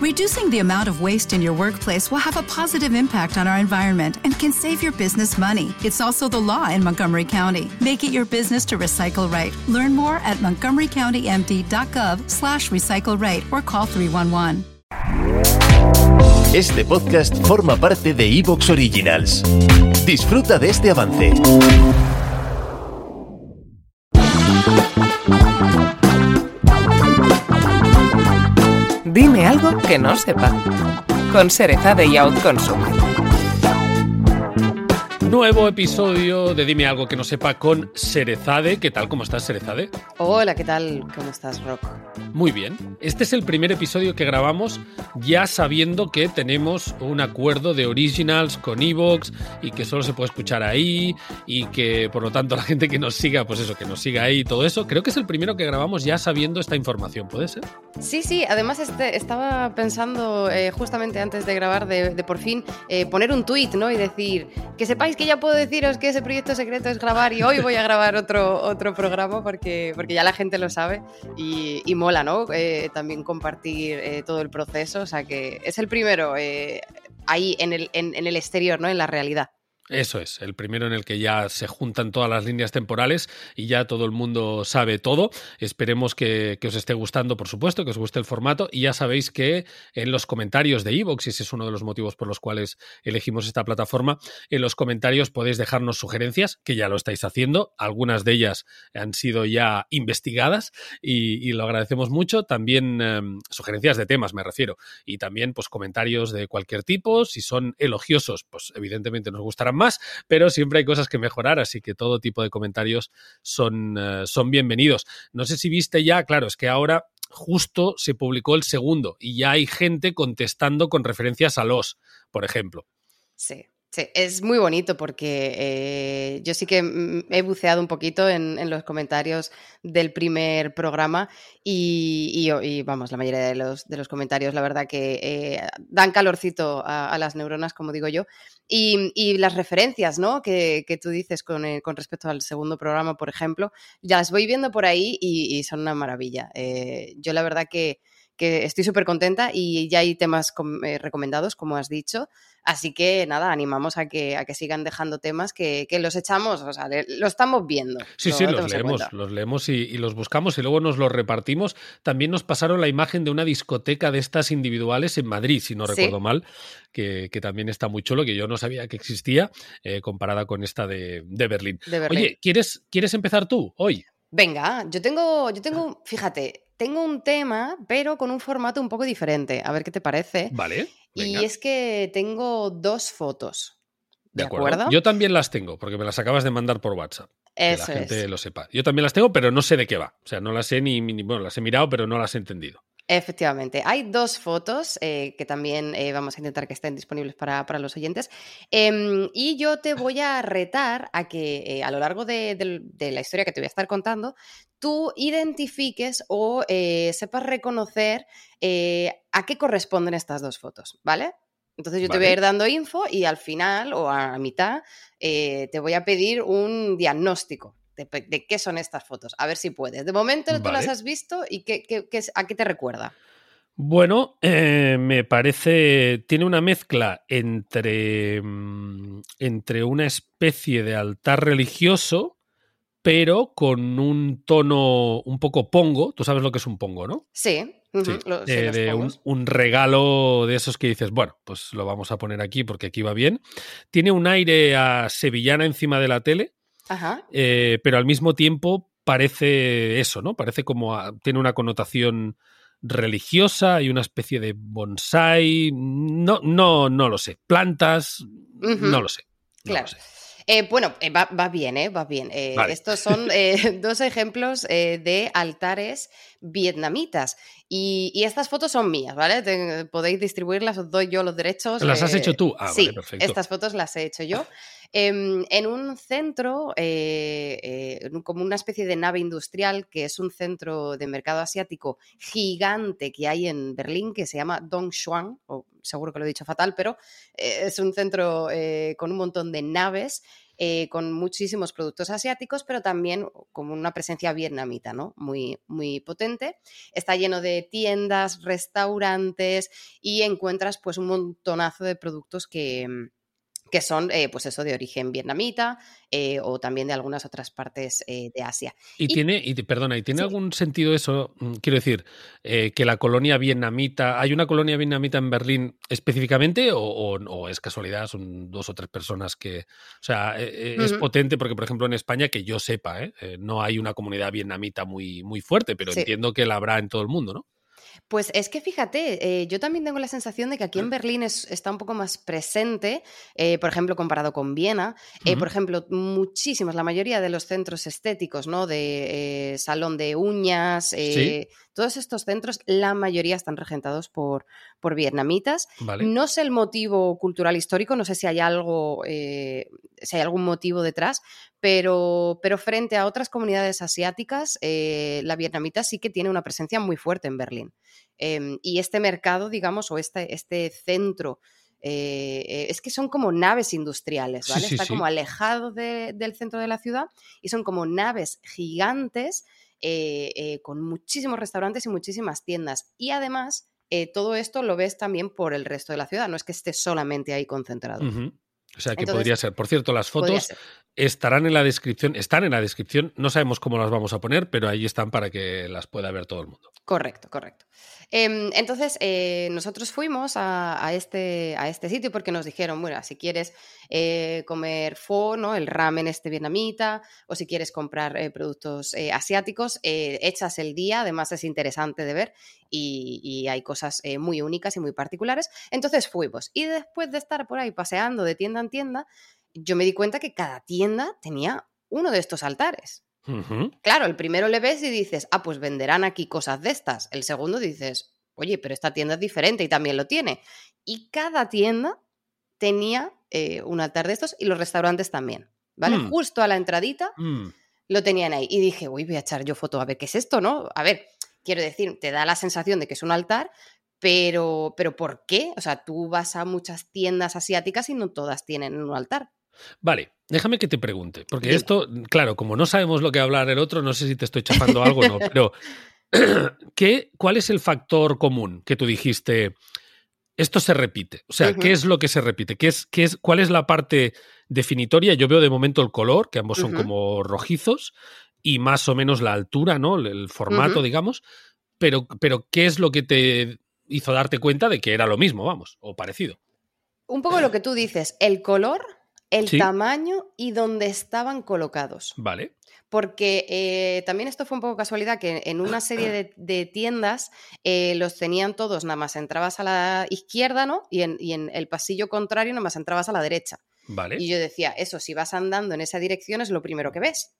Reducing the amount of waste in your workplace will have a positive impact on our environment and can save your business money. It's also the law in Montgomery County. Make it your business to recycle right. Learn more at montgomerycountymd.gov slash recycle right or call 311. Este podcast forma parte de Evox Originals. Disfruta de este avance. Que no sepa. Con Serezade y Outconsumer. Nuevo episodio de Dime algo que no sepa con Serezade. ¿Qué tal? ¿Cómo estás, Serezade? Hola, ¿qué tal? ¿Cómo estás, Rock? Muy bien. Este es el primer episodio que grabamos ya sabiendo que tenemos un acuerdo de originals con Evox y que solo se puede escuchar ahí y que por lo tanto la gente que nos siga, pues eso, que nos siga ahí y todo eso. Creo que es el primero que grabamos ya sabiendo esta información, ¿puede ser? Sí, sí. Además este, estaba pensando eh, justamente antes de grabar de, de por fin eh, poner un tweet, ¿no? Y decir que sepáis que ya puedo deciros que ese proyecto secreto es grabar y hoy voy a grabar otro, otro programa porque, porque ya la gente lo sabe y, mola, ¿no? Eh, también compartir eh, todo el proceso, o sea que es el primero eh, ahí en el, en el exterior, ¿no? En la realidad. Eso es, el primero en el que ya se juntan todas las líneas temporales y ya todo el mundo sabe todo. Esperemos que, que os esté gustando, por supuesto, que os guste el formato. Y ya sabéis que en los comentarios de Evox, y ese es uno de los motivos por los cuales elegimos esta plataforma, en los comentarios podéis dejarnos sugerencias, que ya lo estáis haciendo. Algunas de ellas han sido ya investigadas y, lo agradecemos mucho. También eh, sugerencias de temas, me refiero. Y también pues comentarios de cualquier tipo. Si son elogiosos, pues evidentemente nos gustarán más, pero siempre hay cosas que mejorar, así que todo tipo de comentarios son, uh, son bienvenidos. No sé si viste ya, claro, es que ahora justo se publicó el segundo y ya hay gente contestando con referencias a los, por ejemplo. Sí. Sí, es muy bonito porque eh, yo sí que he buceado un poquito en, los comentarios del primer programa y, vamos, la mayoría de los, comentarios, la verdad que eh, dan calorcito a, las neuronas, como digo yo. Y, las referencias ¿no? que, que, tú dices con, eh, con, respecto al segundo programa, por ejemplo, ya las voy viendo por ahí y, son una maravilla. Eh, yo la verdad que que estoy súper contenta y ya hay temas eh, recomendados, como has dicho. Así que nada, animamos a que, a que sigan dejando temas que, que los echamos, o sea, lo estamos viendo. Sí, sí, los leemos, los leemos y, y, los buscamos y luego nos los repartimos. También nos pasaron la imagen de una discoteca de estas individuales en Madrid, si no recuerdo ¿Sí? mal, que, que, también está muy chulo, que yo no sabía que existía, eh, comparada con esta de, de, Berlín. de Berlín. Oye, ¿quieres, ¿quieres empezar tú hoy? Venga, yo tengo, yo tengo, fíjate, tengo un tema, pero con un formato un poco diferente. A ver qué te parece. Vale. Venga. Y es que tengo dos fotos. ¿De, ¿De acuerdo? acuerdo? Yo también las tengo, porque me las acabas de mandar por WhatsApp. Eso que la gente es. lo sepa. Yo también las tengo, pero no sé de qué va. O sea, no las sé ni, ni bueno, las he mirado, pero no las he entendido. Efectivamente, hay dos fotos eh, que también eh, vamos a intentar que estén disponibles para, para los oyentes. Eh, y yo te voy a retar a que eh, a lo largo de, de, de, la historia que te voy a estar contando, tú identifiques o eh, sepas reconocer eh, a qué corresponden estas dos fotos, ¿vale? Entonces yo vale. te voy a ir dando info y al final o a mitad eh, te voy a pedir un diagnóstico de, de, qué son estas fotos. A ver si puedes. De momento vale. tú las has visto y qué, qué, qué, a qué te recuerda. Bueno, eh, me parece. Tiene una mezcla entre. Mm, entre una especie de altar religioso, pero con un tono un poco pongo. Tú sabes lo que es un pongo, ¿no? Sí. Sí, de, de un, un, regalo de esos que dices, bueno, pues lo vamos a poner aquí porque aquí va bien. Tiene un aire a sevillana encima de la tele, Ajá. Eh, pero al mismo tiempo parece eso, ¿no? Parece como a, tiene una connotación religiosa y una especie de bonsai. No, no, no lo sé. Plantas, uh -huh. no lo sé. No claro. Lo sé. Eh, bueno, eh, va, va, bien, ¿eh? Va bien. Eh, vale. Estos son dos ejemplos de altares vietnamitas. Y, y, estas fotos son mías, ¿vale? Podéis distribuirlas, os doy yo los derechos. ¿Las has hecho tú? Ah, sí, vale, perfecto. estas fotos las he hecho yo. Eh, en un centro, eh, eh, como una especie de nave industrial, que es un centro de mercado asiático gigante que hay en Berlín, que se llama Dongshuang, o seguro que lo he dicho fatal, pero eh, es un centro con un montón de naves con muchísimos productos asiáticos, pero también con una presencia vietnamita, ¿no? Muy, muy potente. Está lleno de tiendas, restaurantes y encuentras pues un montonazo de productos que que son, eh, pues eso, de origen vietnamita eh, o también de algunas otras partes eh, de Asia. Y, tiene, y perdona, ¿y tiene algún sentido eso? Mm, quiero decir, que la colonia vietnamita, ¿hay una colonia vietnamita en Berlín específicamente o, es casualidad? Son dos o tres personas que, o sea, es potente porque, por ejemplo, en España, que yo sepa, no hay una comunidad vietnamita muy, muy fuerte, pero entiendo que la habrá en todo el mundo, ¿no? Pues es que fíjate, eh, yo también tengo la sensación de que aquí en Berlín está un poco más presente, eh, por ejemplo, comparado con Viena. Eh, por ejemplo, muchísimos, la mayoría de los centros estéticos, ¿no? De salón de uñas, todos estos centros, la mayoría están regentados por, por vietnamitas. No sé el motivo cultural histórico, no sé si hay algo, si hay algún motivo detrás, pero, pero frente a otras comunidades asiáticas, la vietnamita sí que tiene una presencia muy fuerte en Berlín. Em, y este mercado, digamos, o este, este centro, eh, eh, es que son como naves industriales, ¿vale? Está como alejado del centro de la ciudad y son como naves gigantes eh, con muchísimos restaurantes y muchísimas tiendas. Y además, todo esto lo ves también por el resto de la ciudad, no es que esté solamente ahí concentrado. O sea que podría ser. Por cierto, las fotos estarán en la descripción, están en la descripción, no sabemos cómo las vamos a poner, pero ahí están para que las pueda ver todo el mundo. Correcto, correcto. Em, entonces, eh, nosotros fuimos a, este, a este sitio porque nos dijeron, bueno, si quieres eh, comer pho, ¿no? el ramen este vietnamita, o si quieres comprar eh, productos asiáticos, echas el día, además es interesante de ver y, y hay cosas muy únicas y muy particulares. Entonces fuimos y después de estar por ahí paseando de tienda en tienda, yo me di cuenta que cada tienda tenía uno de estos altares. Claro, el primero le ves y dices, ah, pues venderán aquí cosas de estas. El segundo dices, oye, pero esta tienda es diferente y también lo tiene. Y cada tienda tenía eh, un altar de estos y los restaurantes también, ¿vale? Mm. Justo a la entradita mm. lo tenían ahí. Y dije, uy, voy a echar yo foto a ver qué es esto, ¿no? A ver, quiero decir, te da la sensación de que es un altar, pero, pero ¿por qué? O sea, tú vas a muchas tiendas asiáticas y no todas tienen un altar. Vale, déjame que te pregunte, porque esto, claro, como no sabemos lo que hablar el otro, no sé si te estoy chafando algo o no, pero ¿qué, ¿cuál es el factor común que tú dijiste? Esto se repite. O sea, ¿qué es lo que se repite? ¿Qué es, qué es, ¿Cuál es la parte definitoria? Yo veo de momento el color, que ambos son como rojizos, y más o menos la altura, ¿no? El, formato, digamos. Pero, pero, ¿qué es lo que te hizo darte cuenta de que era lo mismo, vamos, o parecido? Un poco lo que tú dices, el color el tamaño y dónde estaban colocados. Vale. Porque eh, también esto fue un poco casualidad que en una serie de, tiendas eh, los tenían todos, nada más entrabas a la izquierda, ¿no? Y en, y en, el pasillo contrario nada más entrabas a la derecha. Vale. Y yo decía, eso, si vas andando en esa dirección es lo primero que ves.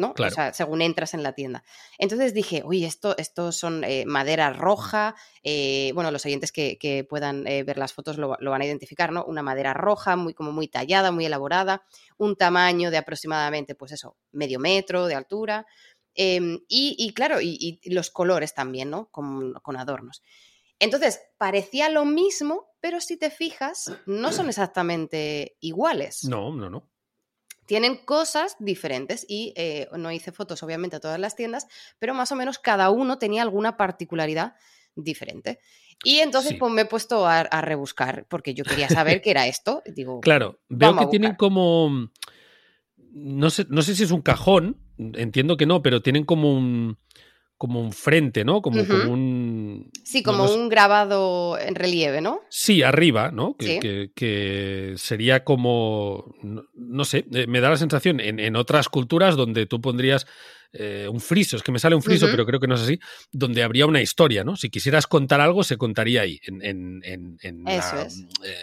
¿No? O sea, según entras en la tienda. Entonces dije, uy, esto, esto son eh, madera roja. Eh, bueno, los oyentes que, puedan eh, ver las fotos lo, van a identificar, ¿no? Una madera roja, muy, como muy tallada, muy elaborada, un tamaño de aproximadamente, pues eso, medio metro de altura. Em, y, claro, y, los colores también, ¿no? Con, con adornos. Entonces, parecía lo mismo, pero si te fijas, no son exactamente iguales. No, no, no tienen cosas diferentes y eh, no hice fotos obviamente a todas las tiendas, pero más o menos cada uno tenía alguna particularidad diferente. Y entonces pues, me he puesto a, rebuscar porque yo quería saber qué era esto. Digo, claro, veo que tienen como... No sé, no sé si es un cajón, entiendo que no, pero tienen como un como un frente, ¿no? Como, un... Sí, como un grabado en relieve, ¿no? Sí, arriba, ¿no? Que, sería como, no, sé, eh, me da la sensación en, otras culturas donde tú pondrías eh, un friso, es que me sale un friso, pero creo que no es así, donde habría una historia, ¿no? Si quisieras contar algo, se contaría ahí, en, en, Eso es. Eh,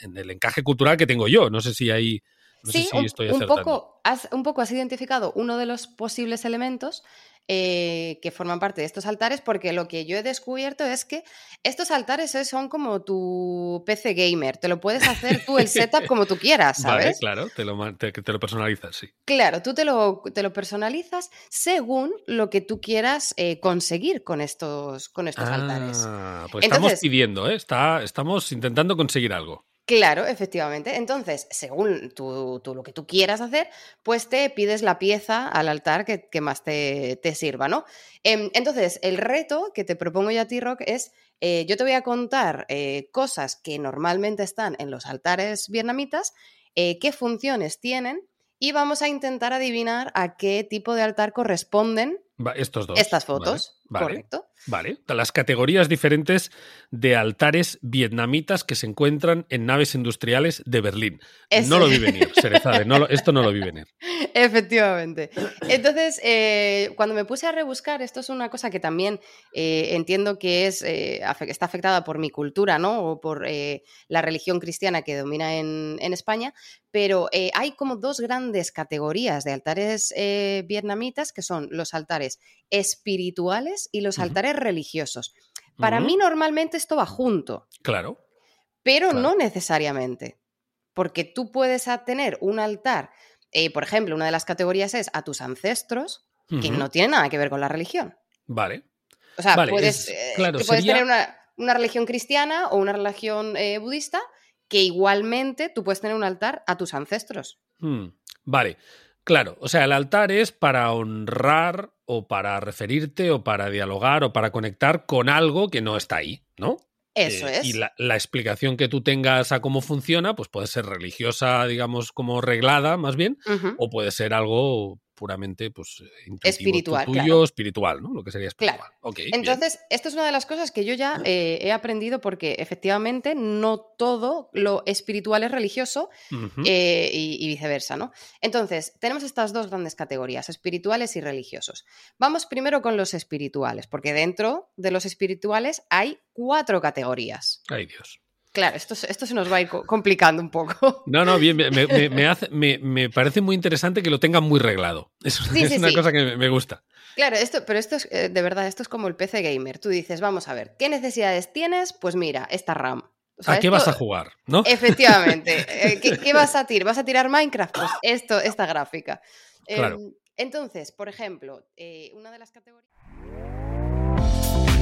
en el encaje cultural que tengo yo. No sé si hay... No sí, sé si estoy un, poco has, un poco has identificado uno de los posibles elementos eh, que forman parte de estos altares, porque lo que yo he descubierto es que estos altares son como tu PC gamer, te lo puedes hacer tú el setup como tú quieras, ¿sabes? Vale, claro, te lo, te, lo personalizas, sí. Claro, tú te lo, te lo personalizas según lo que tú quieras eh, conseguir con estos, con estos altares. Pues estamos pidiendo, ¿eh? Está, estamos intentando conseguir algo. Claro, efectivamente. Entonces, según tú, lo que tú quieras hacer, pues te pides la pieza al altar que, más te, sirva, ¿no? Em, entonces, el reto que te propongo yo a ti, Rock, es, eh, yo te voy a contar eh, cosas que normalmente están en los altares vietnamitas, eh, qué funciones tienen y vamos a intentar adivinar a qué tipo de altar corresponden estos dos. Estas fotos, correcto. Vale, las categorías diferentes de altares vietnamitas que se encuentran en naves industriales de Berlín. No lo vi venir, Serezade, esto no lo vi venir. Efectivamente. Entonces, eh, cuando me puse a rebuscar, esto es una cosa que también eh, entiendo que es, eh, está afectada por mi cultura, ¿no? O por la religión cristiana que domina en, en España, pero hay como dos grandes categorías de altares vietnamitas, que son los altares espirituales y los altares religiosos. Para mí normalmente esto va junto. Claro. Pero no necesariamente. Porque tú puedes tener un altar, eh, por ejemplo, una de las categorías es a tus ancestros, que no tiene nada que ver con la religión. Vale. O sea, puedes, eh, tener una, religión cristiana o una religión eh, budista, que igualmente tú puedes tener un altar a tus ancestros. Hmm, vale. Claro, o sea, el altar es para honrar o para referirte o para dialogar o para conectar con algo que no está ahí, ¿no? Eso eh, es. Y la, explicación que tú tengas a cómo funciona, pues puede ser religiosa, digamos, como reglada, más bien, o puede ser algo puramente pues, espiritual. Tuyo, espiritual, ¿no? Lo que sería espiritual. Entonces, esto es una de las cosas que yo ya eh, he aprendido porque efectivamente no todo lo espiritual es religioso eh, y, viceversa, ¿no? Entonces, tenemos estas dos grandes categorías, espirituales y religiosos. Vamos primero con los espirituales, porque dentro de los espirituales hay cuatro categorías. Ay, Dios. Claro, esto, esto se nos va a ir complicando un poco. No, no, bien, me, parece muy interesante que lo tengan muy reglado. Es, una cosa que me gusta. Claro, esto, pero esto es, eh, de verdad, esto es como el PC Gamer. Tú dices, vamos a ver, ¿qué necesidades tienes? Pues mira, esta RAM. ¿A qué vas a jugar? ¿no? Efectivamente. Eh, ¿qué, vas a tirar? ¿Vas a tirar Minecraft? Pues esto, esta gráfica. Claro. Em, entonces, por ejemplo, eh, una de las categorías.